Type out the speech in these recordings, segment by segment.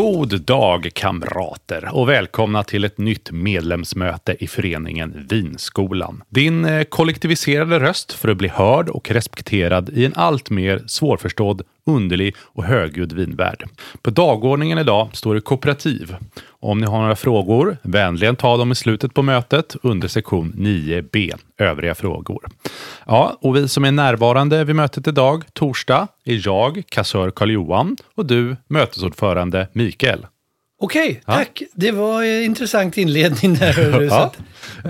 God dag kamrater och välkomna till ett nytt medlemsmöte i föreningen Vinskolan. Din eh, kollektiviserade röst för att bli hörd och respekterad i en allt mer svårförstådd, underlig och högljudd vinvärld. På dagordningen idag står det kooperativ. Om ni har några frågor, vänligen ta dem i slutet på mötet under sektion 9b, övriga frågor. Ja, och vi som är närvarande vid mötet idag, torsdag, är jag, kassör Karl-Johan och du, mötesordförande Mikael. Okej, Ja. tack. Det var en intressant inledning där. Ja.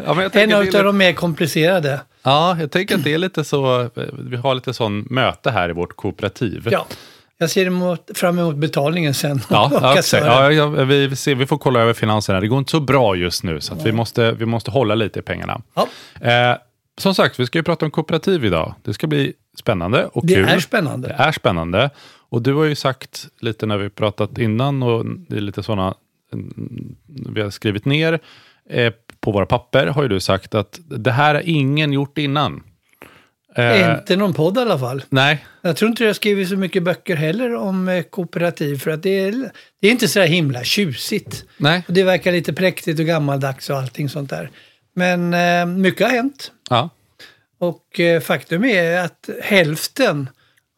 Ja, En av det lite- de mer komplicerade. Ja, jag tänker att det är lite så, eh, vi har lite sån möte här i vårt kooperativ. Ja. Jag ser emot, fram emot betalningen sen. Ja, Och ja, ja, ja vi, ser, vi får kolla över finanserna. Det går inte så bra just nu, så att vi, måste, vi måste hålla lite i pengarna. Ja. Eh, som sagt, vi ska ju prata om kooperativ idag. Det ska bli spännande och Det kul. är spännande. Det är spännande. Och du har ju sagt lite när vi pratat innan och det är lite sådana mm, vi har skrivit ner eh, på våra papper har ju du sagt att det här har ingen gjort innan. Eh, Inte någon podd i alla fall. nej, Jag tror inte jag skrivit så mycket böcker heller om eh, kooperativ för att det är, det är inte så där himla tjusigt. nej. Och det verkar lite präktigt och gammaldags och allting sånt där. Men eh, mycket har hänt. Ja. Och eh, faktum är att hälften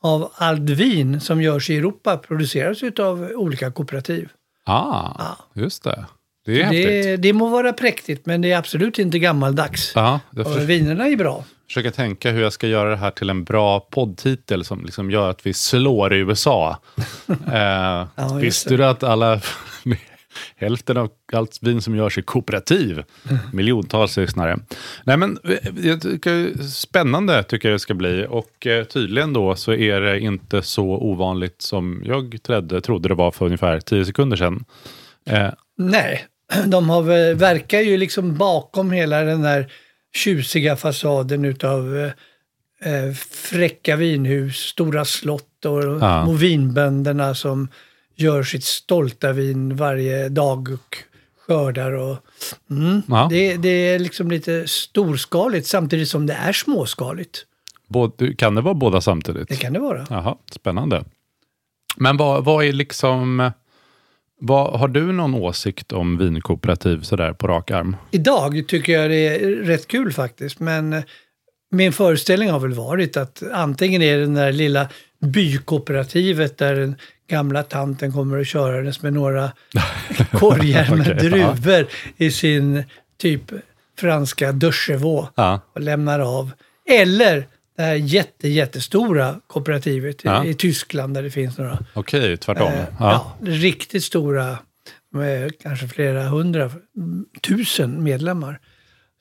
av allt vin som görs i Europa produceras av olika kooperativ. Ah, just det. Det är häftigt. Det, det må vara präktigt men det är absolut inte gammaldags. Ja, jag för, vinerna är bra. försöker tänka hur jag ska göra det här till en bra poddtitel som liksom gör att vi slår i USA. eh, just visste du att alla, hälften av allt vin som görs är kooperativ? Miljontals lyssnare. Nej, men eh, jag tycker, spännande tycker jag det ska bli och eh, tydligen då så är det inte så ovanligt som jag trodde, trodde det var för ungefär tio sekunder sedan. Eh, Nej, de har, väl- verkar ju liksom bakom hela den där tjusiga fasaden utav eh, eh, fräcka vinhus, stora slott och Ja. små vinbönderna som gör sitt stolta vin varje dag och skördar. Och, mm, Ja. det, det är liksom lite storskaligt samtidigt som det är småskaligt. både, kan det vara båda samtidigt? Det kan det vara. Jaha, spännande. Men vad, vad är liksom... Vad, har du någon åsikt om vinkooperativ sådär på rak arm? Idag tycker jag det är rätt kul faktiskt, men min föreställning har väl varit att antingen är det den där lilla bykooperativet där den gamla tanten kommer och körandes med några korgar med Okej, druvor i sin typ franska Dörsevå Ja. och lämnar av. Eller det här jätte, jättestora kooperativet i- Ja. i Tyskland där det finns några Okej, tvärtom. eh, ja, riktigt stora med kanske flera hundra tusen medlemmar.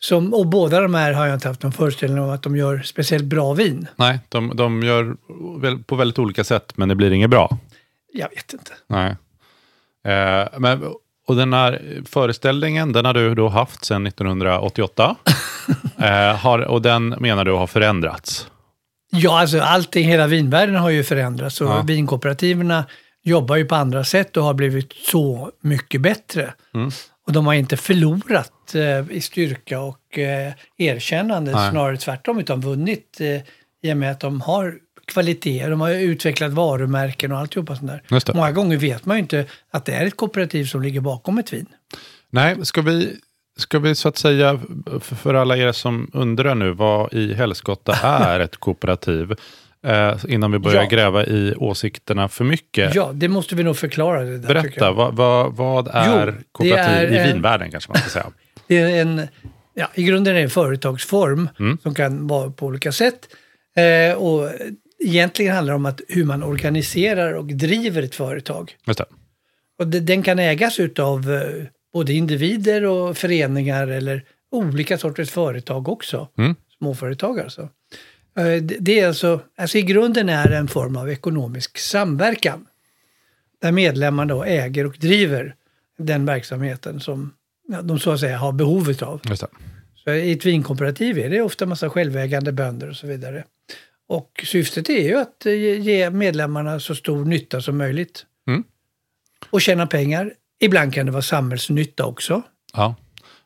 Som, och båda de här har jag inte haft någon föreställning om att de gör speciellt bra vin. Nej, de, de gör på väldigt olika sätt, men det blir inget bra. Jag vet inte. Nej. Eh, men, och den här föreställningen, den har du då haft sedan 1988. eh, har, och den menar du har förändrats? Ja, alltså allting, hela vinvärlden har ju förändrats och Ja. vinkooperativerna jobbar ju på andra sätt och har blivit så mycket bättre. Mm. Och de har inte förlorat i styrka och eh, erkännande, Nej. snarare tvärtom, utan vunnit eh, i och med att de har kvaliteter, de har utvecklat varumärken och alltihopa sånt där. Många gånger vet man ju inte att det är ett kooperativ som ligger bakom ett vin. Nej, ska vi, ska vi så att säga, för alla er som undrar nu, vad i helskotta är ett kooperativ? Eh, innan vi börjar Ja. gräva i åsikterna för mycket. Ja, det måste vi nog förklara. Det där, Berätta, vad, vad, vad är det kooperativ är, i eh, vinvärlden kanske man ska säga? Det är en, ja, I grunden är det en företagsform Mm. som kan vara på olika sätt. Eh, och egentligen handlar det om att hur man organiserar och driver ett företag. Just det. Och det, den kan ägas av eh, både individer och föreningar eller olika sorters företag också. Mm. Småföretag alltså. Eh, det, det är alltså, alltså i grunden är det en form av ekonomisk samverkan. Där medlemmarna då äger och driver den verksamheten som de så att säga har behovet av. Så I ett vinkooperativ är det ofta massa självägande bönder och så vidare. Och syftet är ju att eh, ge- medlemmarna så stor nytta som möjligt. Mm. Och tjäna pengar. Ibland kan det vara samhällsnytta också. Ja.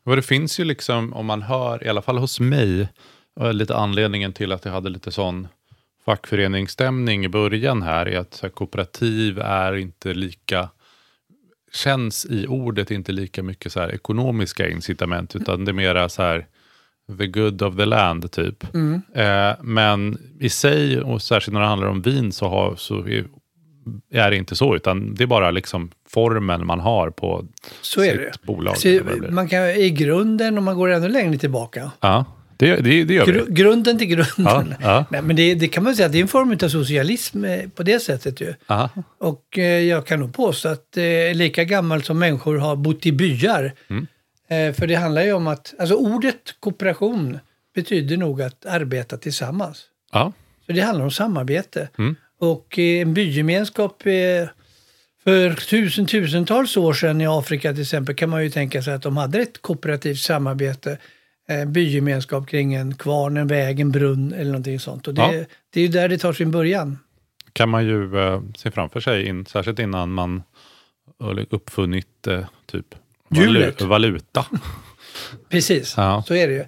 Och det finns ju liksom, om man hör, i alla fall hos mig, och lite anledningen till att jag hade lite sån fackföreningsstämning i början här, är att kooperativ är inte lika, känns i ordet inte lika mycket så här ekonomiska incitament, utan det är mera så här the good of the land typ. Eh, men i sig, och särskilt när det handlar om vin, så, har, så är, är det inte så, utan det är bara liksom formen man har på Så är sitt det. bolag. Så man kan, I grunden, om man går ännu längre tillbaka, Ja, det, det, det gör vi. gru, grunden till grunden. Ja, ja. Nej, men det, det kan man säga, det är en form av socialism eh, på det sättet ju. Aha. Och eh, jag kan nog påstå att är lika gammalt som människor har bott i byar. Mm. Eh, för det handlar ju om att, alltså ordet kooperation betyder nog att arbeta tillsammans. Ja, Så det handlar om samarbete. Mm. Och eh, en bygemenskap eh, för tusen, tusentals år sedan i Afrika till exempel kan man ju tänka sig att de hade ett kooperativt samarbete. Eh, bygemenskap kring en kvarn, en väg, en brunn eller någonting sånt. Och det, Ja. det är ju där det tar sin början. kan man ju eh, se framför sig, in, särskilt innan man uppfunnit eh, typ Hjulet. valuta. Precis, Ja. så är det ju.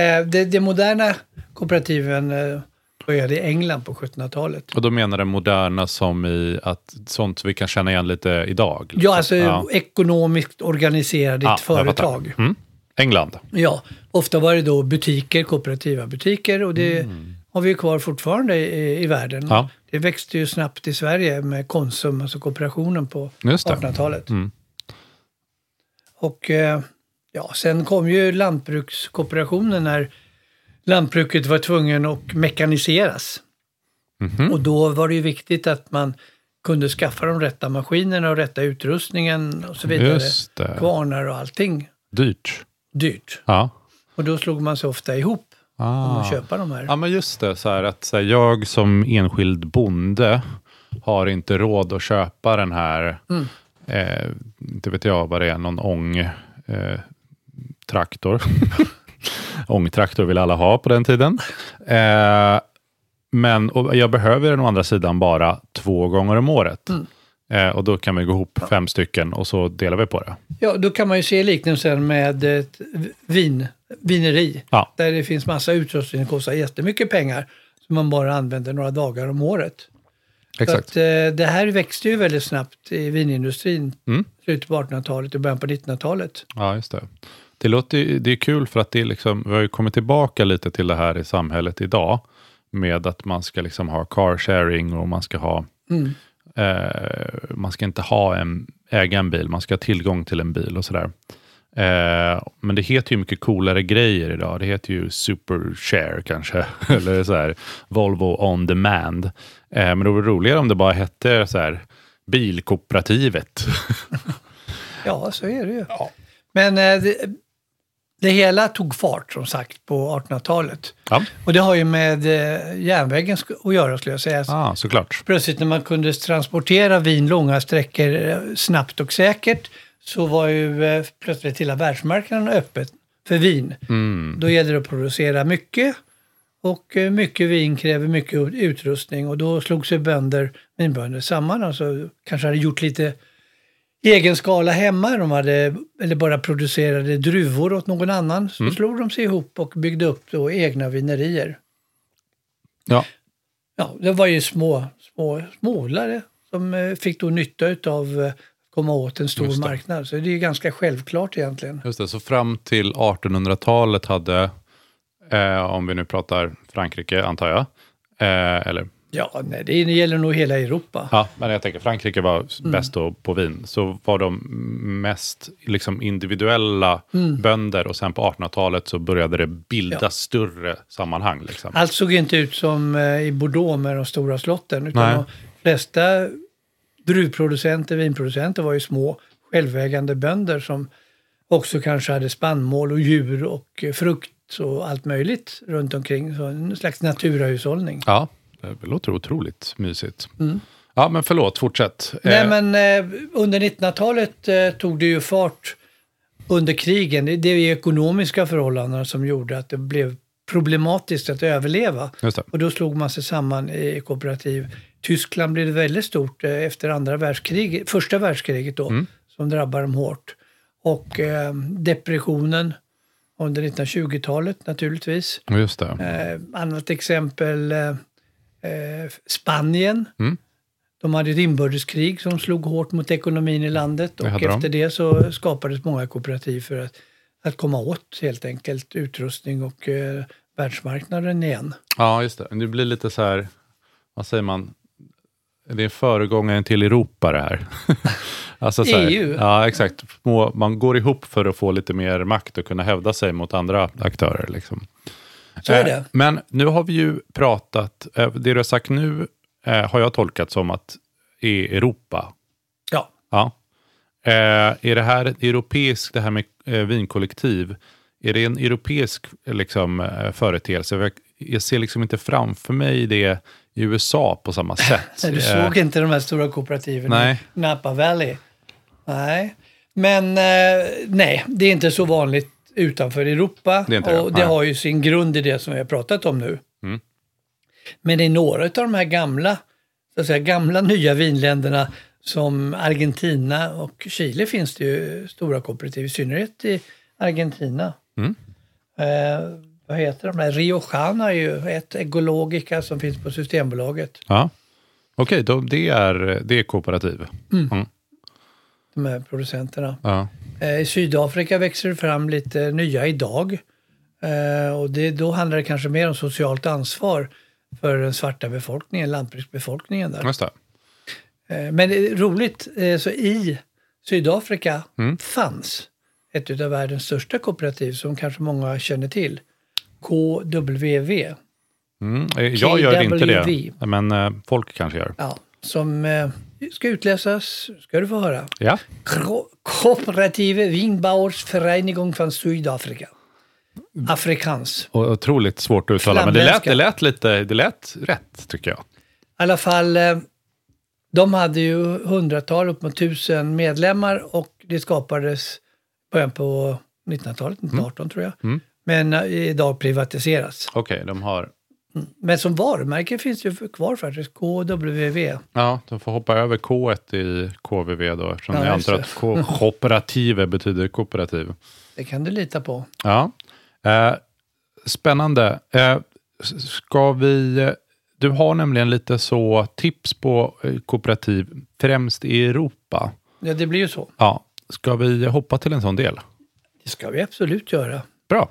Eh, det, det moderna kooperativen eh, började i England på 1700-talet. Och då menar den moderna som i att sånt vi kan känna igen lite idag. liksom. Ja, alltså ekonomiskt organiserade Ja, ett jag fattar. företag. Mm. England. Ja, ofta var det då butiker, kooperativa butiker och det har vi ju kvar fortfarande i, i världen. Mm. Ja. Det växte ju snabbt i Sverige med Konsum, alltså kooperationen på Just det. 1800-talet. Mm. Och eh, ja, sen kom ju lantbrukskooperationen när lantbruket var tvungen att mekaniseras. Mhm. Och då var det ju viktigt att man kunde skaffa de rätta maskinerna och rätta utrustningen och så vidare. Kvarnar och allting Dyrt. Dyrt. Ja. Och då slog man sig ofta ihop om Ah. att köpa de här. Ja, men just det. Så här, att så här, jag som enskild bonde har inte råd att köpa den här, Mm. eh, inte vet jag vad det är, någon ång eh, traktor. Ångtraktor vill alla ha på den tiden. Eh, men och jag behöver den å andra sidan bara två gånger om året. Mm. Eh, och då kan vi gå ihop fem stycken och så delar vi på det. Ja, då kan man ju se liknelsen med ett vin, vineri. Ja. Där det finns massa utrustning som kostar jättemycket pengar. Som man bara använder några dagar om året. Så Exakt. att, eh, det här växte ju väldigt snabbt i vinindustrin. Mm. Slutet på 1800-talet och början på 1900-talet. Ja, just det. Det, låter, det är kul för att det är liksom, vi har ju kommit tillbaka lite till det här i samhället idag. Med att man ska liksom ha car sharing och man ska ha Mm. Eh, man ska inte ha en, äga en bil, man ska ha tillgång till en bil och sådär. Eh, men det heter ju mycket coolare grejer idag. Det heter ju Supershare kanske, eller så här Volvo On Demand. Eh, men det vore roligare om det bara hette så här Bilkooperativet. Ja, så är det ju. Men eh, det, hela tog fart som sagt på 1800-talet. ja, Och det har ju med eh, järnvägen att göra skulle jag säga. ah, såklart. Plötsligt när man kunde transportera vin långa sträckor eh, snabbt och säkert så var ju eh, plötsligt hela världsmarknaden öppet för vin. Mm. Då gäller det att producera mycket och mycket vin kräver mycket utrustning och då slog sig bönder, vinbönder samman. Alltså kanske hade gjort lite egen skala hemma. De hade, eller bara producerade druvor åt någon annan. Så slog de sig ihop och byggde upp då egna vinerier. Ja, Ja, det var ju små, små småodlare som eh, fick då nytta av att komma åt en stor marknad. Så det är ju ganska självklart egentligen. just det. Så fram till 1800-talet hade, eh, om vi nu pratar Frankrike antar jag, eh, eller Ja, nej, det gäller nog hela Europa. Ja, men jag tänker Frankrike var bäst då på vin. Så var de mest liksom individuella bönder och sen på 1800-talet så började det bildas Ja. större sammanhang. Liksom. Allt såg inte ut som eh, i Bordeaux med de stora slotten. Utan Nej. de flesta druvproducenter, vinproducenter var ju små självägande bönder som också kanske hade spannmål och djur och frukt och allt möjligt runt omkring. Så en slags naturahushållning. Ja, det låter otroligt mysigt. Ja, men förlåt, fortsätt. Nej, Eh, men eh, under 1900-talet eh, tog det ju fart under krigen. Det, det är ekonomiska förhållanden som gjorde att det blev problematiskt att överleva. Och då slog man sig samman i kooperativ. Tyskland blev väldigt stort eh, efter andra världskriget, första världskriget då, Mm. som drabbade dem hårt. Och eh, depressionen under 1920-talet naturligtvis. Just det. Eh, annat exempel, eh, Spanien. Mm. De hade ett inbördeskrig som slog hårt mot ekonomin i landet Det och hade de. efter det så skapades många kooperativ för att, att komma åt helt enkelt utrustning och eh, världsmarknaden igen. Ja, just det. Det blir lite så här, vad säger man? Det är föregångaren till Europa det här. alltså så här EU. Ja, exakt. Man går ihop för att få lite mer makt och kunna hävda sig mot andra aktörer. Liksom. Så är Eh, det. Men nu har vi ju pratat, eh, det du har sagt nu eh, har jag tolkat som att är Europa. Ja, Ja. Är det här europeiskt, det här med vinkollektiv, är det en europeisk liksom, företeelse? Jag, ser liksom inte framför mig det i USA på samma sätt. du såg inte de här stora kooperativen nej. i Napa Valley. Nej, men eh, nej, det är inte så vanligt utanför Europa. Det det, och det nej. har ju sin grund i det som vi har pratat om nu. Mm. Men det är några av de här gamla, så att säga, gamla nya vinländerna som Argentina och Chile finns det ju stora kooperativ, i synnerhet i Argentina. Mm. Eh, vad heter de där? Rio Jana är ju ett ekologica som finns på Systembolaget. Ja. Okej, då det, är, det är kooperativ. Mm. de här producenterna. Ja. Eh, I Sydafrika växer det fram lite nya idag. Eh, och det, då handlar det kanske mer om socialt ansvar för den svarta befolkningen, lantbruksbefolkningen där. Just det. Eh, men det är roligt, så i Sydafrika Mm. fanns ett av världens största kooperativ som kanske många känner till. KWV. Mm. Jag gör inte det, men folk kanske gör. Ja, som ska utläsas, ska du få höra. Ja. Ko- Kooperative Vinbauersvereinigung från Sydafrika. Afrikans. Otroligt svårt att uttala, men det lät, det lät lite, det lät rätt tycker jag. I alla fall, eh, de hade ju hundratal, upp mot tusen medlemmar och det skapades början på 1900-talet, 1918 tror jag. Mm. Men eh, idag privatiseras. Okej, de har... Men som varumärke finns det ju kvar faktiskt, KWV. Ja, de får hoppa över K i KVV då, eftersom Ja, jag antar att kooperative betyder kooperativ. Det kan du lita på. Ja. Eh, spännande. Eh, ska vi... Du har nämligen lite så tips på eh, kooperativ, främst i Europa. Ja, det blir ju så. Ja. Ska vi hoppa till en sån del? Det ska vi absolut göra. Bra.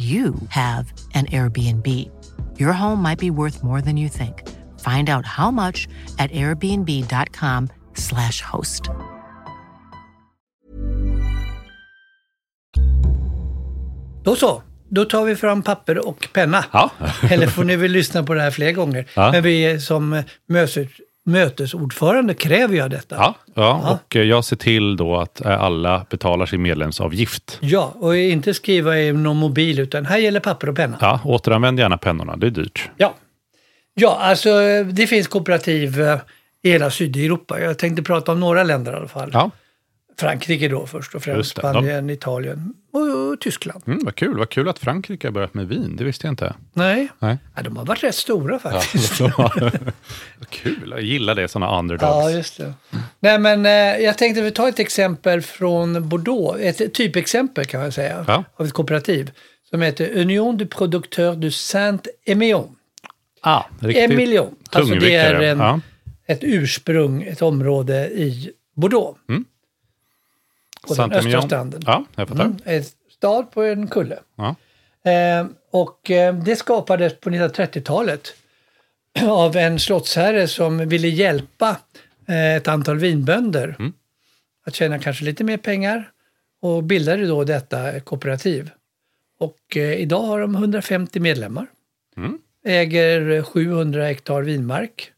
you have an Airbnb. Your home might be worth more than you think. Find out how much at airbnb.com/slash host. Då så, då tar vi fram papper och penna. Ja. Eller får ni väl lyssna på det här fler gånger. Ja. Men vi som mötes, mötesordförande kräver jag detta. Ja, ja, och eh, jag ser till då att eh, alla betalar sin medlemsavgift. Ja, och inte skriva i någon mobil utan här gäller papper och penna. Ja, återanvänd gärna pennorna, det är dyrt. Ja, ja alltså det finns kooperativ eh, i hela Sydeuropa. Jag tänkte prata om några länder i alla fall. Ja, Frankrike då först och främst. Spanien, Italien och, Tyskland. mm, vad kul. Vad kul att Frankrike har börjat med vin, det visste jag inte. Nej. Nej. Ja, de har varit rätt stora faktiskt. vad kul, jag gillar det, sådana underdogs. Ja, just det. Nej, men eh, jag tänkte vi ta ett exempel från Bordeaux. Ett typexempel kan man säga. Ja. Av ett kooperativ. Som heter Union du Producteur du Saint-Emilion. ah, riktigt Emilion. Alltså det är en, Ja. ett ursprung, ett område i Bordeaux. På den östra stranden. Ja, jag fattar. Mm, en stad på en kulle. Ja. Eh, och eh, det skapades på 1930-talet av en slottsherre som ville hjälpa eh, ett antal vinbönder Mm. att tjäna kanske lite mer pengar och bildade då detta kooperativ. Och eh, idag har de 150 medlemmar. Mm. Äger 700 hektar vinmark.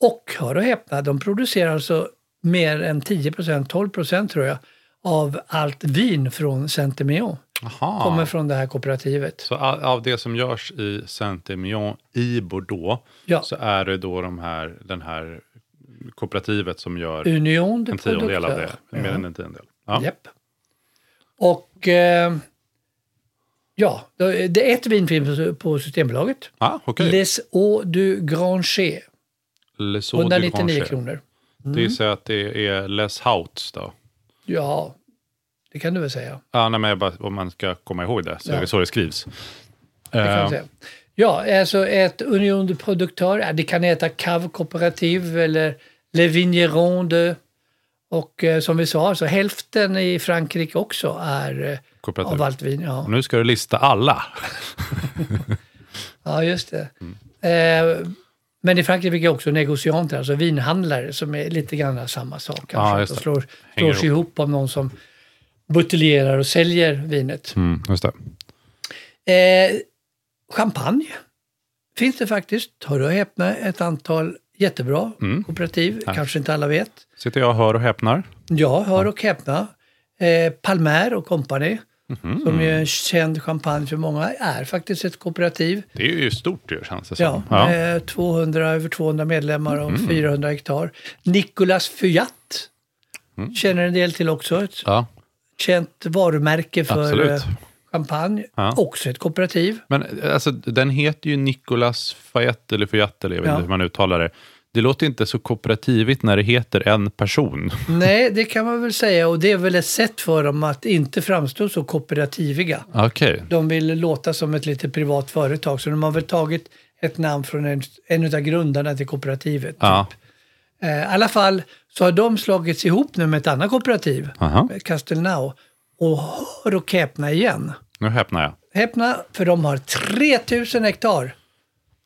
Och hör och häpna, de producerar alltså mer än 10% 12% tror jag, av allt vin från Saint-Emilion kommer från det här kooperativet. Så av det som görs i Saint-Emilion i Bordeaux Ja. så är det då de här, den här kooperativet som gör Union de en tiondel av det. Mer än en tiondel. Ja. Japp. Och eh, ja, det är ett vin finns på Systembolaget. Ah, okej. Les Eaux du Granger, Les Eaux du 199 Granger. kronor. Det gissar jag att det är Les Houts då. Ja, det kan du väl säga. Ja, nej, men bara, om man ska komma ihåg det så Ja. är det så det skrivs. Det kan Eh, säga. Ja, alltså ett Union de Producteurs, ja, det kan heta Cave Cooperative eller Le Vigneron de och eh, som vi sa, så hälften i Frankrike också är eh, Kooperativ. av allt vin. Ja. Och nu ska du lista alla. Ja, just det. Mm. Eh, men i Frankrike fick jag också negocianter, alltså vinhandlare, som är lite grann samma sak. Kanske. De det. slår, slår sig ihop om någon som buteljerar och säljer vinet. Mm, just det. Eh, champagne finns det faktiskt, hör och häpna, ett antal jättebra Mm. kooperativ, kanske inte alla vet. Sitter jag och hör och häpnar. Ja, hör och häpna. Eh, Palmer och Company, Mhm. som är en känd champagne för många, är faktiskt ett kooperativ. Det är ju stort ju, känns det Ja, som. Ja. Mm. med 200, över 200 medlemmar och 400 hektar. Nicolas Fuyat känner en del till också. Ett ja, känt varumärke för absolut. eh, champagne, Ja. också ett kooperativ. Men eh, alltså, den heter ju Nicolas Fayette eller Fayette, eller jag vet Ja. inte hur man uttalar det. Det låter inte så kooperativigt när det heter en person. Nej, det kan man väl säga och det är väl ett sätt för dem att inte framstå så kooperativiga. Okej. De vill låta som ett lite privat företag så de har väl tagit ett namn från en, en av grundarna till kooperativet. Ja. Eh, I alla fall så har de slagits ihop nu med ett annat kooperativ, Aha. Castelnau. Och hör och häpna igen. Nu häpnar jag. Häpna, för de har 3000 hektar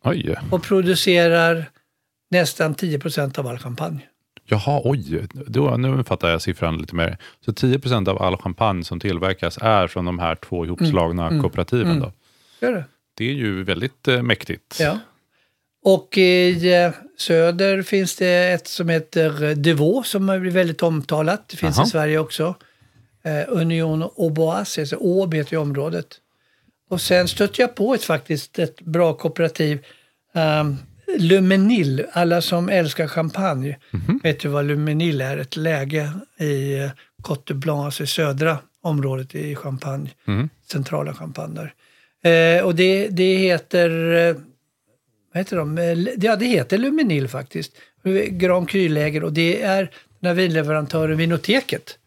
Oj. och producerar nästan 10% av all champagne. Jaha, oj. Då, nu fattar jag siffran lite mer. Så 10% av all champagne som tillverkas är från de här två ihopslagna kooperativen. Då. Gör det? Det är ju väldigt eh, mäktigt. Ja. Och i eh, söder finns det ett som heter Devaux som har blivit väldigt omtalat. Det finns Jaha. i Sverige också. Eh, Union Auboise, alltså Åby heter ju området. Och sen stötte jag på ett faktiskt ett bra kooperativ. Um, Le Menil, alla som älskar champagne vet ju vad Le Menil är. Ett läge i eh, Côte Blanc, alltså i södra området i Champagne. Centrala Champagne där. Eh, och det, det heter vad heter de? Eh, Ja, det heter Luminil faktiskt. Grand Cru-läger och det är den här vinleverantören Vinoteket.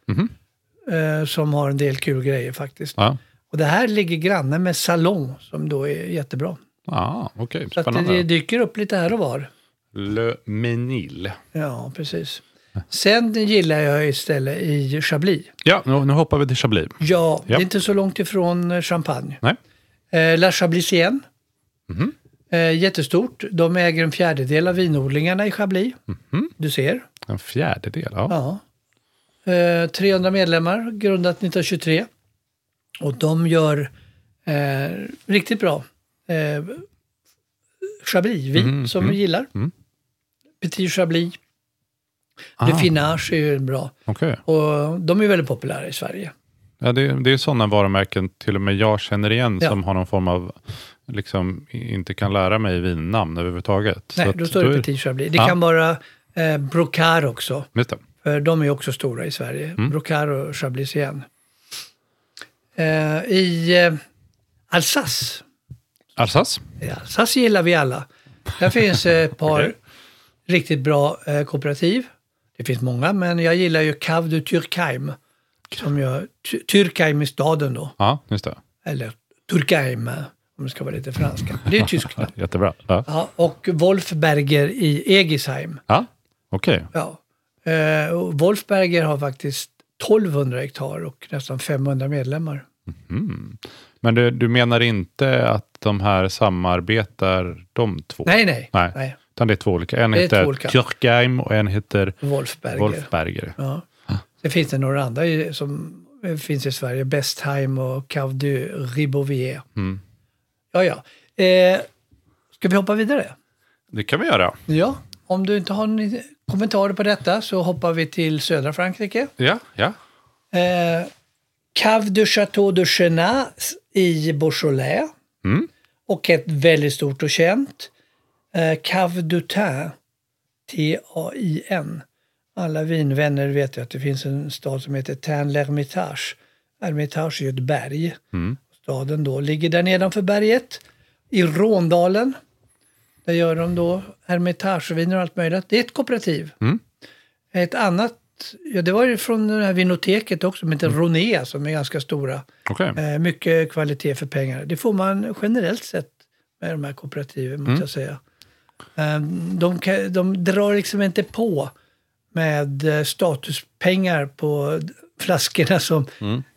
Eh, som har en del kul grejer faktiskt. Ja, Och det här ligger granne med Salon som då är jättebra. ah, okej. Så att det, det dyker upp lite här och var. Le Menil. Ja, precis. Sen gillar jag istället i Chablis. Ja, nu, nu hoppar vi till Chablis. Ja, det Ja. är inte så långt ifrån eh, Champagne. Nej. Eh, La Chablisienne. Mhm. Eh, jättestort. De äger en fjärdedel av vinodlingarna i Chablis. Mhm. Du ser. En fjärdedel, ja. Ja. Eh, 300 medlemmar, grundat 1923. Och de gör eh, riktigt bra eh, Chablis-vin Mhm, som mm, vi gillar. mm. Petit Chablis. Ah. Le Finage är ju bra. Okej. Och de är väldigt populära i Sverige. Ja, det, det är sådana varumärken till och med jag känner igen Ja. som har någon form av, liksom inte kan lära mig vinnamn överhuvudtaget. Nej, då står det är- Petit Chablis. Det Ja. kan vara eh, Brocard också. Just det. För de är också stora i Sverige. Mm. Brocard och Chablis igen. Eh, I eh, Alsace Alsace? I Alsace gillar vi alla. Där finns ett par Okej. riktigt bra eh, kooperativ. Det finns många, men jag gillar ju Cave du Turkheim. Som gör, Turkheim i staden då. Ja, just det. Eller Turkheim, om det ska vara lite franska. Det är Tyskland. Jättebra. Ja, Ja, och Wolfberger i Egisheim. ja. okej. Ja. Eh, och Wolfberger har faktiskt 1200 hektar och nästan 500 medlemmar. Men du, du menar inte att de här samarbetar, de två? Nej, nej. Nej. nej. Utan det är två olika. En Det är heter olika. Turkheim och en heter Wolfberger. Wolfberger. Ja. Sen finns det några andra i- som finns i Sverige. Bestheim och Cave du Ribovier. Mm. Ja, ja. Eh, ska vi hoppa vidare? Det kan vi göra. Ja. Om du inte har några kommentarer på detta så hoppar vi till södra Frankrike. Ja, ja. Eh, Cave du Château de Chenas i Beaujolais. Mm. Och ett väldigt stort och känt. Eh, Cave du Tain. T-A-I-N. Alla vinvänner vet ju att det finns en stad som heter Tain-l'Hermitage. Hermitage är ju ett berg. Mm. Staden då ligger där nedanför berget. I Råndalen. Där gör de då Hermitageviner och allt möjligt. Det är ett kooperativ. Mm. Ett annat, ja det var ju från det här vinoteket också, som heter Ronea som är ganska stora. Okej. Eh, mycket kvalitet för pengar. Det får man generellt sett med de här kooperativen, måste jag säga. Eh, de, kan, de drar liksom inte på med eh, statuspengar på flaskorna som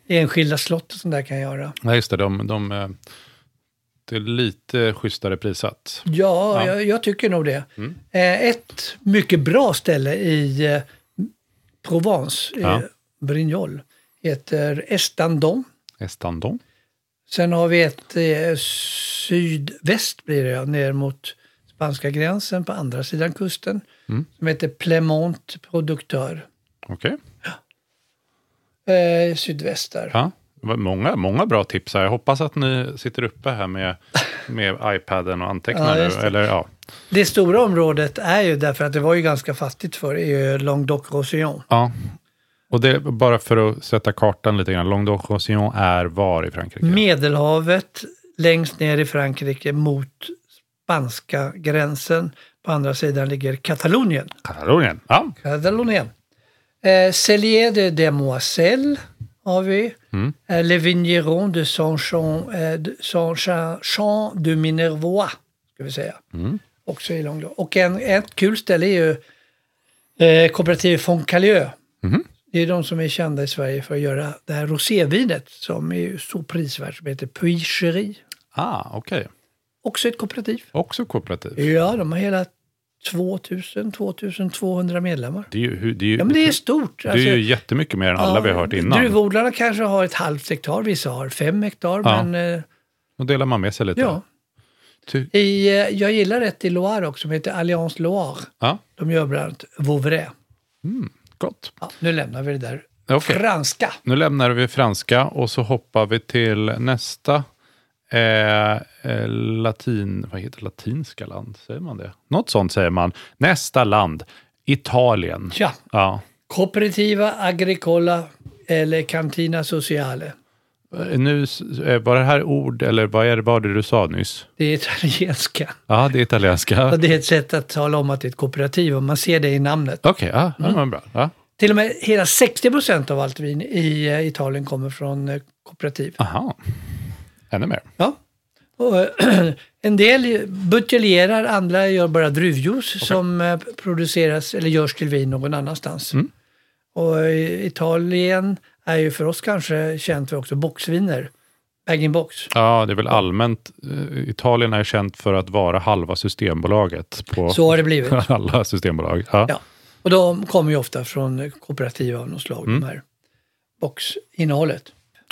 enskilda slott och sånt där kan göra. Ja, just det. De, de, eh, det är lite schysstare prissatt. Ja, Ja. Jag, jag tycker nog det. Eh, ett mycket bra ställe i eh, Provence, Ja. Brignoles, heter Estandon. Estandon. Sen har vi ett eh, sydväst blir det, ner mot spanska gränsen på andra sidan kusten. Som heter Plemont Producteur. Okej. Eh, sydväst där. Ja. Många, många bra tips här. Jag hoppas att ni sitter uppe här med, med iPaden och antecknar Ja, det. Eller, ja. Det stora området är ju därför att det var ju ganska fattigt för är ju Languedoc-Roussillon. Ja. Och det, bara för att sätta kartan lite grann. Languedoc-Roussillon är var i Frankrike? Medelhavet längst ner i Frankrike mot spanska gränsen. På andra sidan ligger Katalonien. Katalonien. Ja. Katalonien. Eh, Cellier de Demoiselle har vi. Mm. Eh, Le Vigneron de Saint-Jean eh, de, Saint de Minervois. Ska vi säga. Mm. Också i Languedoc. Och en, ett kul ställe är ju eh, kooperativet Foncalieu. Mhm. Det är de som är kända i Sverige för att göra det här rosévinet som är så prisvärt som heter Puicherie. Ah, okej. Också ett kooperativ. Också kooperativ. Ja, de har hela 2000, 2200 medlemmar. Det är ju, det är ju, Ja, men det är stort. det är ju jättemycket mer än alla vi har hört innan. Druvodlarna kanske har ett halvt hektar, vissa har fem hektar. Ja. Men eh, Då delar man med sig lite. ja. Ty, I, eh, jag gillar ett i Loire också som heter Alliance Loire. ja, De gör bland annat Vauvray. gott. Ja, nu lämnar vi det där Okej. franska. Nu lämnar vi franska och så hoppar vi till nästa eh, eh, latin, vad heter latinska land? Säger man det? Något sånt säger man. Nästa land, Italien. Ja, Ja. Cooperativa Agricola eller Cantina Sociale. Eh, Nu, eh, var det här ord eller vad är det, vad var det du sa nyss? Det är italienska. Ja, det är italienska. Och det är ett sätt att tala om att det är ett kooperativ och man ser det i namnet. Okej, ja, Mm. ja, men bra. Ja. Till och med hela 60 procent av allt vin i Italien kommer från kooperativ. Aha. Ännu mer. Ja. Och, en del buteljerar, andra gör bara druvjuice som eh, produceras eller görs till vin någon annanstans. Mm. Och Italien är ju för oss kanske känt för också boxviner. Bag-in-box. Ja, det är väl allmänt. eh, Italien är känt för att vara halva Systembolaget på Så har det blivit. alla systembolag. Ja. Ja. Och de kommer ju ofta från kooperativ av något slag, Mm. de här boxinnehållet.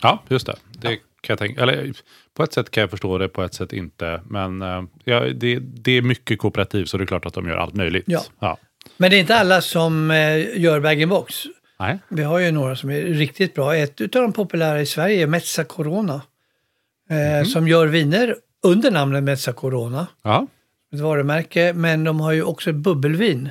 Ja, just det. Det kan jag tänka, eller, på ett sätt kan jag förstå det, på ett sätt inte. Men eh, ja, det, det är mycket kooperativ, så det är klart att de gör allt möjligt. Ja. ja. Men det är inte alla som eh, gör bag-in-box. Nej. Vi har ju några som är riktigt bra. Ett av de populära i Sverige är Mezza Corona. Eh, Som gör viner under namnet Mezza Corona. Ja. Ett varumärke. Men de har ju också ett bubbelvin.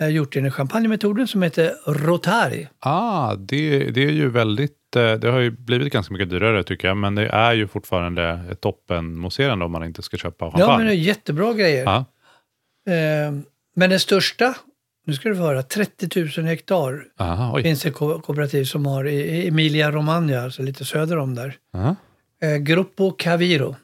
Eh, gjort enligt champagnemetoden som heter Rotari. Ah, det, det är ju väldigt, det har ju blivit ganska mycket dyrare tycker jag, men det är ju fortfarande ett toppenmousserande om man inte ska köpa champagne. Ja, men det är jättebra grejer. ja. Eh, men den största, nu ska du få höra, 30 000 hektar Aha, finns det ko- kooperativ som har i Emilia Romagna, alltså lite söder om där. Aha. Eh, Gruppo Caviro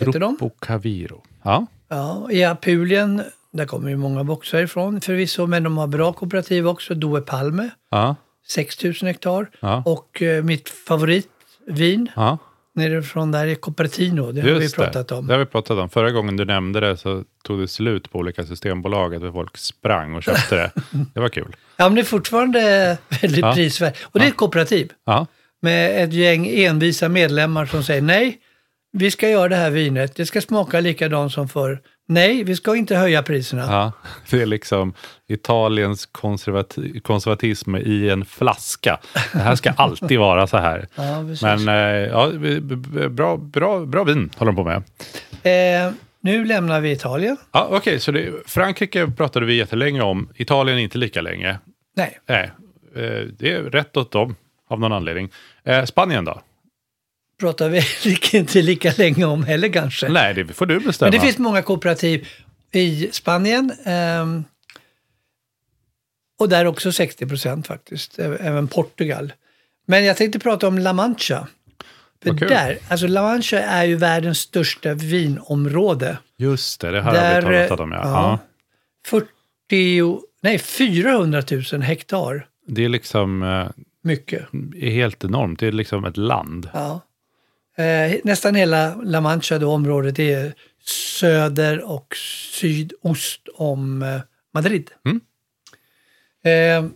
de. Gruppo Caviro. Ja. Ja, I Apulien, där kommer ju många boxar ifrån förvisso, men de har bra kooperativ också. Due Palme, Ja. 6 000 hektar. Ja. Och eh, mitt favoritvin ja. nerifrån där är Cooperatino. Det har vi pratat det. om. Det har vi pratat om. Förra gången du nämnde det så tog det slut på olika systembolag, att folk sprang och köpte det. Det var kul. Ja, men det är fortfarande väldigt Ja. prisvärt. Och det är ett kooperativ Ja. med ett gäng envisa medlemmar som säger nej, vi ska göra det här vinet. Det ska smaka likadant som förr. Nej, vi ska inte höja priserna. Ja, det är liksom Italiens konservati- konservatism i en flaska. Det här ska alltid vara så här. Ja. Men eh, ja, bra, bra, bra vin håller de på med. Eh, nu lämnar vi Italien. Ja, Okej, så det, Frankrike pratade vi jättelänge om. Italien inte lika länge. Nej, Nej, eh, det är rätt åt dem av någon anledning. Eh, Spanien då? Pratar vi inte lika länge om heller kanske. Nej, det får du bestämma. Men det finns många kooperativ i Spanien. ehm, och där också 60 procent faktiskt, även Portugal. Men jag tänkte prata om La Mancha. För kul. där, alltså La Mancha är ju världens största vinområde. Just det, det här har vi Där, pratat om. Ja. ja. Ja. 40, nej 400 000 hektar. Det är liksom eh, Mycket. är helt enormt. Det är liksom ett land. Ja. Eh, nästan hela La Mancha, då området, är söder och sydost om eh, Madrid. Mm. Eh,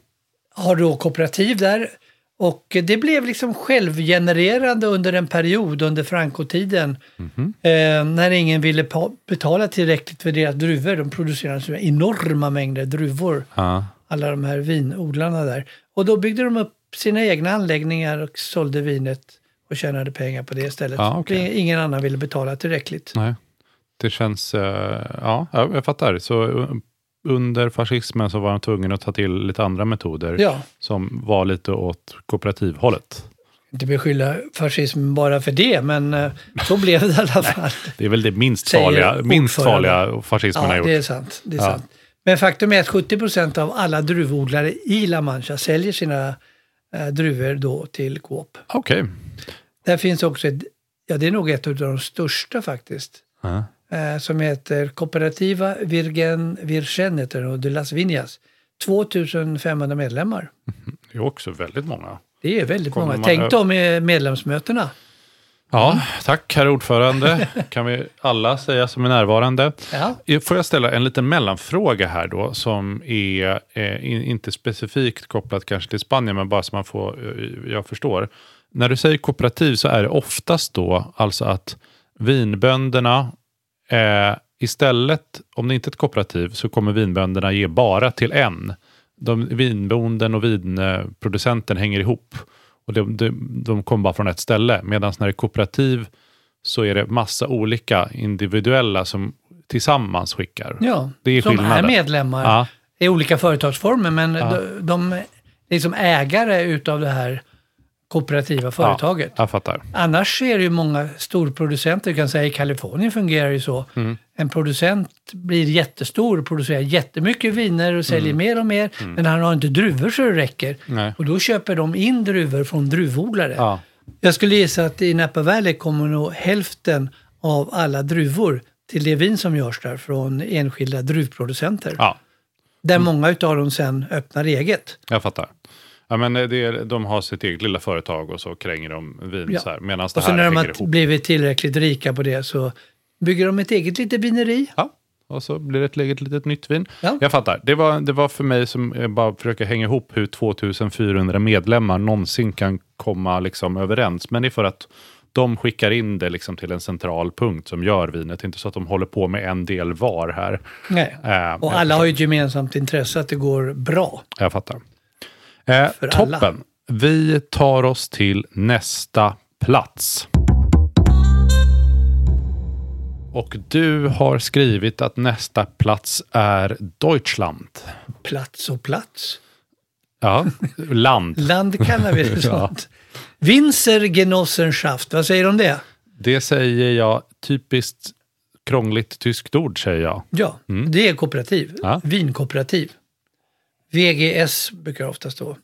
har då kooperativ där och det blev liksom självgenererande under en period under Franco-tiden Mhm. eh, när ingen ville betala tillräckligt för deras druvor. De producerade enorma mängder druvor Ja. alla de här vinodlarna där. Och då byggde de upp sina egna anläggningar och sålde vinet och tjänade pengar på det istället. Ja, okej. Ingen annan ville betala tillräckligt. Nej, det känns... eh, ja, ja, jag fattar. Så eh, under fascismen så var de tvungna att ta till lite andra metoder Ja. som var lite åt kooperativhållet. Inte beskylla fascismen bara för det, men eh, så blev det i alla fall. Det är väl det minst farliga, minst farliga fascismen har Ja, gjort. det är sant. Det är Ja. sant. Men faktum är att 70 procent av alla druvodlare i La Mancha säljer sina eh, druvor då till Coop. Okej. Där finns också ett, ja det är nog ett av de största faktiskt, Ja. eh, som heter Cooperativa Virgen Virgen heter den, och de las Viñas. 2500 medlemmar. Det är också väldigt många. Det är väldigt Kommer många. man Tänk dem med medlemsmötena. Ja, tack herr ordförande. kan vi alla säga som är närvarande. Ja. Får jag ställa en liten mellanfråga här då som är eh, in- inte specifikt kopplat kanske till Spanien men bara så man får, eh, jag förstår. När du säger kooperativ så är det oftast då alltså att vinbönderna eh, istället, om det inte är ett kooperativ så kommer vinbönderna ge bara till en. De, vinbonden och vinproducenten hänger ihop. Och de, de, de kommer bara från ett ställe. Medan när det är kooperativ så är det massa olika individuella som tillsammans skickar. Ja, Det är som är medlemmar Ja. i olika företagsformer, men Ja. de, de är liksom ägare utav det här kooperativa företaget. Ja, jag fattar. Annars är det ju många storproducenter, du kan säga i Kalifornien fungerar det ju så. Mm. En producent blir jättestor och producerar jättemycket viner och säljer mer och mer, men han har inte druvor så det räcker. Mm. Nej. Och då köper de in druvor från druvodlare. Ja. Jag skulle gissa att i Napa Valley kommer nog hälften av alla druvor till det vin som görs där från enskilda druvproducenter. ja, Där många utav dem sen öppnar eget. jag fattar. Ja, men det är, de har sitt eget lilla företag och så kränger de vin Ja. så här. Medan det Och sen här när de har ihop. blivit tillräckligt rika på det så bygger de ett eget litet vineri. Ja, och så blir det ett eget litet nytt vin. Ja. Jag fattar. Det var, det var för mig som eh, bara försöker hänga ihop hur 2400 medlemmar någonsin kan komma liksom överens. Men det är för att de skickar in det liksom till en central punkt som gör vinet. Det är inte så att de håller på med en del var här. Nej. Eh, Och alla har ju ett gemensamt intresse att det går bra. Jag fattar. Eh, toppen. alla. Vi tar oss till nästa plats. Och du har skrivit att nästa plats är Deutschland. Plats och plats. Ja, land. Land kallar vi det Ja. sånt. Winzergenossenschaft, vad säger du om det? Det säger jag, typiskt krångligt tyskt ord säger jag. Ja, det är kooperativ. Mm. Ja. Vinkooperativ. VGS brukar det ofta stå.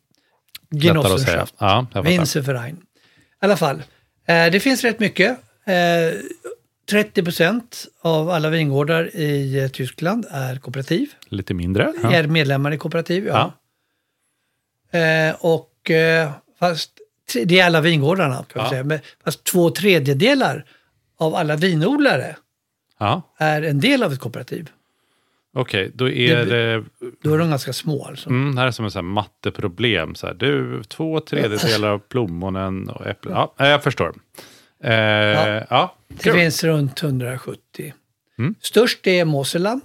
Genossenschaft. Ja. Winzerverein. I alla fall, eh, det finns rätt mycket. Eh, 30 procent av alla vingårdar i eh, Tyskland är kooperativ. Lite mindre. Ja. Är medlemmar i kooperativ, ja. Eh, och eh, fast det är alla vingårdarna kan Ja. säga. Men fast två tredjedelar av alla vinodlare Ja. är en del av ett kooperativ. Okej, då är Det- det... Då är de ganska små alltså. Mm, det här är som ett så här matteproblem. Så här, du, två tredjedelar av plommonen och äpplen. Ja, jag förstår. Eh, ja. Det kul. finns runt 170. Mm. Störst är Moselland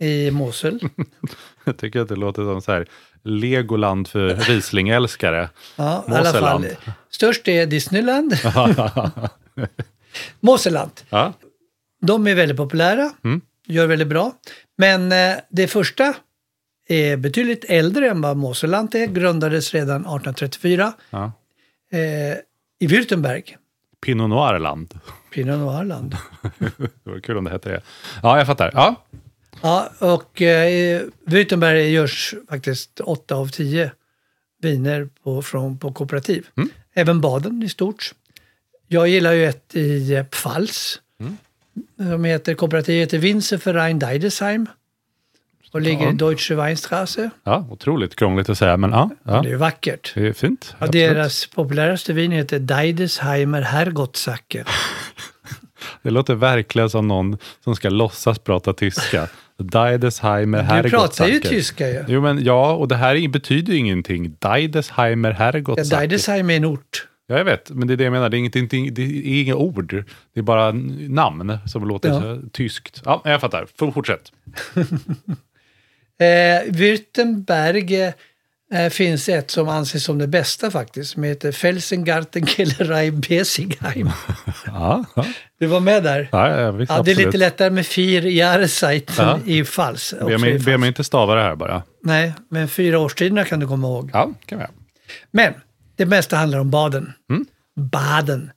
i Mosel. Jag tycker att det låter som så här, Legoland för Riesling-älskare. Ja, i alla fall. Störst är Disneyland. Moselland. Ja, De är väldigt populära, Mm. gör väldigt bra. Men eh, det första är betydligt äldre än vad Moselland är. Grundades redan 1834 ja. eh, i Württemberg. Pinot Noir-land. Pinot Noir-land. Det var kul om det hette det. Ja, jag fattar. Ja, Ja, och eh, Württemberg görs faktiskt 8 av 10 viner på, från, på kooperativ. Mm. Även Baden i stort. Jag gillar ju ett i Pfalz. Som heter, kooperativet heter Winzerverein Deidesheim. Och ligger Ja. i Deutsche Weinstraße. ja, otroligt krångligt att säga, men ja. ja. Det är vackert. Det är fint. Ja, deras populäraste vin heter Deidesheimer Herrgottsacke. Det låter verkligen som någon som ska låtsas prata tyska. Deidesheimer Du pratar ju tyska ju. Jo, men ja, och det här är- betyder ju ingenting. Deidesheimer Ja, Herrgottsacke. Deidesheim är en ort. Ja, jag vet, men det är det jag menar. Det är, inget, det är, det är inga ord. Det är bara namn som låter Ja. tyskt. Ja, jag fattar. Fortsätt. Eh, Württemberg, eh, finns ett som anses som det bästa faktiskt, som heter Felsengarten Kellerei Besigheim. Ja, ja. Du var med där? ja, visst, Ja, det är lite lättare med fyr Jahrzeiten Ja. i fals. Be mig, be mig inte stava det här bara. Nej, men fyra årstiderna kan du komma ihåg. Ja, kan göra. Men det mesta handlar om Baden. Mm. Baden.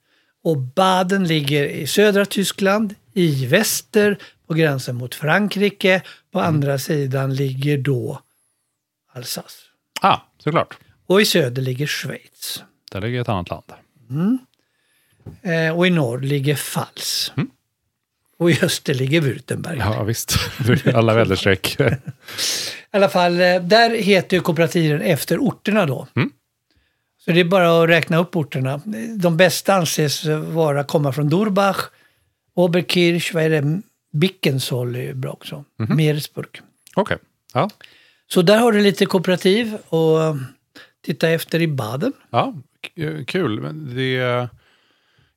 Och Baden ligger i södra Tyskland, i väster, på gränsen mot Frankrike. På Mm. andra sidan ligger då Alsace. Ah, såklart. Och i söder ligger Schweiz. Där ligger ett annat land. Eh, och i norr ligger Pfalz. Och i öster ligger Württemberg. Mm. Ja, visst. Alla väderstreck. I alla fall, eh, där heter kooperativen efter orterna då. Mm. Så det är bara att räkna upp orterna. De bästa anses vara komma från Durbach, Oberkirch, vad är det? Bickensoll är bra också. Mhm. Meeresburg. Okej. Ja. Så där har du lite kooperativ och titta efter i Baden. Ja, k- kul. Det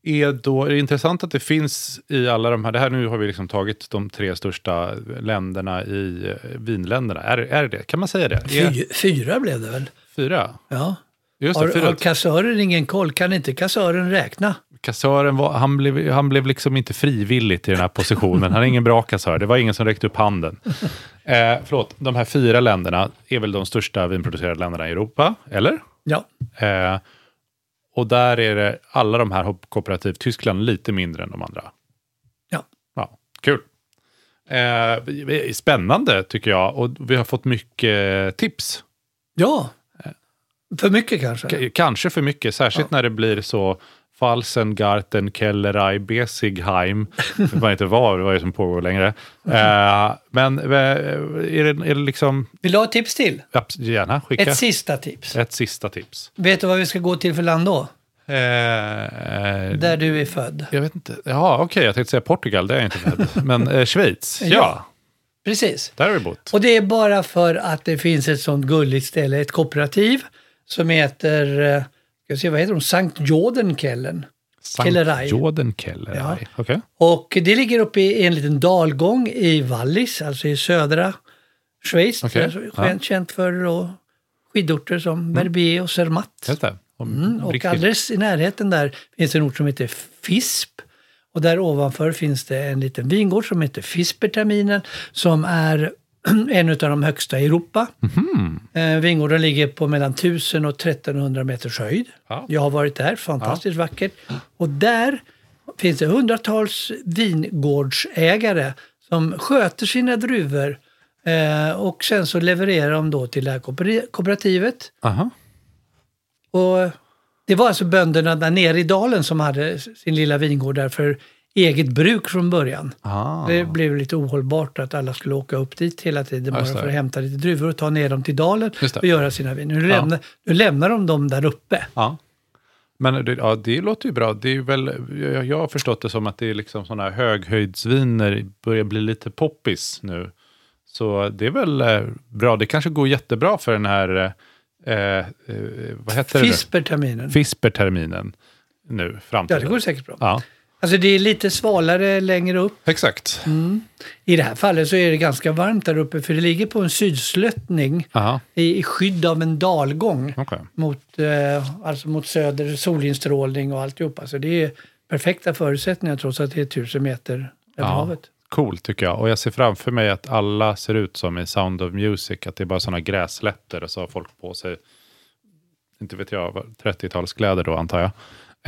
är då är det intressant att det finns i alla de här, det här nu har vi liksom tagit de tre största länderna i eh, vinländerna. Är, är det Kan man säga det? Är, Fy, fyra blev det väl? fyra? Ja. Just Har, det, fyra. har kassören ingen koll? Kan inte kassören räkna? Kassören var, han, blev, han blev liksom inte frivilligt i den här positionen. Han är ingen bra kassör. Det var ingen som räckte upp handen. Eh, förlåt, de här fyra länderna är väl de största vinproducerande länderna i Europa, eller? Ja. Eh, och där är det alla de här har kooperativ. Tyskland lite mindre än de andra. Ja. Ja, kul. Eh, spännande tycker jag. Och vi har fått mycket tips. Ja. För mycket kanske? K- kanske för mycket, särskilt när det blir så Falsen, Garten, Kellerei, Besigheim. Jag vet inte vad, det som pågår längre. Eh, men eh, är det, är det liksom... Vill du ha ett tips till? abs- Gärna, skicka Ett sista tips. ett sista tips. Vet du vad vi ska gå till för land då? Eh, Där du är född. Jag vet inte. Ja, okej, jag tänkte säga Portugal, det är jag inte född. Men Schweiz, ja. Ja. Precis. där har vi bott. Och det är bara för att det finns ett sånt gulligt ställe, ett kooperativ som heter, eh, ska se, vad heter de? Sankt Jodenkällen. Kellerei. Joden Kellerei, Ja. okej. Och det ligger uppe i en liten dalgång i Wallis, alltså i södra Schweiz. Okej, Alltså, känt- för då skidorter som Verbier och Zermatt. Mm, och alldeles i närheten där finns en ort som heter Fisp. Och där ovanför finns det en liten vingård som heter Fisperterminen som är en av de högsta i Europa. Eh, vingården ligger på mellan 1000 och 1300 meters höjd. Ja. Jag har varit där, fantastiskt vackert. Och där finns det hundratals vingårdsägare som sköter sina druvor eh, och sen så levererar de då till det här kooper- kooperativet. Aha. Och det var alltså bönderna där nere i dalen som hade sin lilla vingård där för eget bruk från början. Ah. Det blev lite ohållbart att alla skulle åka upp dit hela tiden bara för att hämta lite druvor och ta ner dem till dalen och göra sina viner. Nu, Ja. lämnar, nu lämnar de dem där uppe. Ja. Men det, ja, det låter ju bra. Det är väl, jag, jag har förstått det som att det är liksom sådana här höghöjdsviner börjar bli lite poppis nu. Så det är väl eh, bra. Det kanske går jättebra för den här, eh, eh, vad heter det? Fisperterminen. Fisperterminen nu, Ja, framtiden. det går säkert bra. Ja, Alltså det är lite svalare längre upp. exakt. I det här fallet så är det ganska varmt där uppe för det ligger på en sydsluttning Aha, i, i skydd av en dalgång. okej. mot, eh, alltså mot söder, solinstrålning och alltihopa. Så det är perfekta förutsättningar trots att det är tusen meter över Ja. havet. Coolt tycker jag. Och jag ser framför mig att alla ser ut som i Sound of Music. Att det är bara sådana gräslätter och så har folk på sig, inte vet jag, vad- 30-talskläder då antar jag.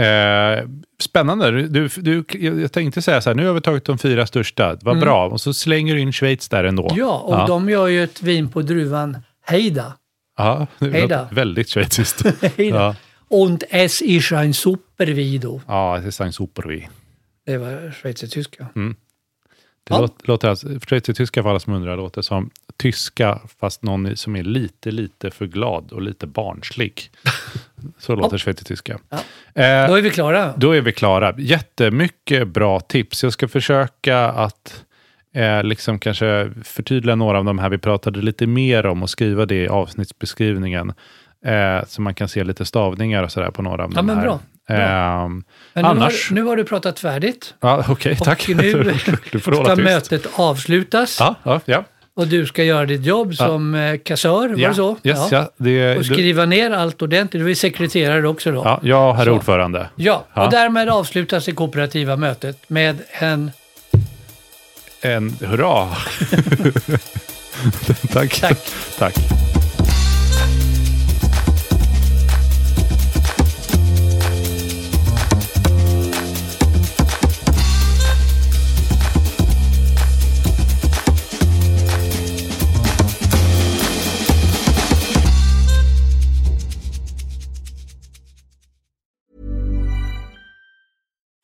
Eh, spännande. Du, du, jag tänkte säga så här, nu har vi tagit de fyra största, vad bra. Och så slänger du in Schweiz där ändå. Mm. Ja, och de gör ju ett vin på druvan Heida. ja, låter väldigt schweiziskt. Heida. ja. Und es ist ein supervido. ja, det är en supervi. Det var schweizertyska. Det Ja. låter, alltså, schweizertyska för alla som undrar, låter som tyska fast någon som är lite, lite för glad och lite barnslig. Så låter schweizertyska. Ja. Eh, Då är vi klara. Då är vi klara. Jättemycket bra tips. Jag ska försöka att eh, liksom kanske förtydliga några av de här vi pratade lite mer om och skriva det i avsnittsbeskrivningen. Eh, så man kan se lite stavningar och sådär på några av Ja, de men här. bra. Bra. Ehm, Men nu, annars... har, nu har du pratat färdigt. ja, Okej, tack. Och nu ska mötet avslutas. Ja, ja, ja. Och du ska göra ditt jobb som eh, kassör, var det så? Yes, ja. Det, Och skriva ner allt ordentligt. Du är sekreterare också då? Ja, jag herr ordförande. Ja, Ja. och därmed avslutas det kooperativa mötet med en... En hurra! Tack. Tack. Tack.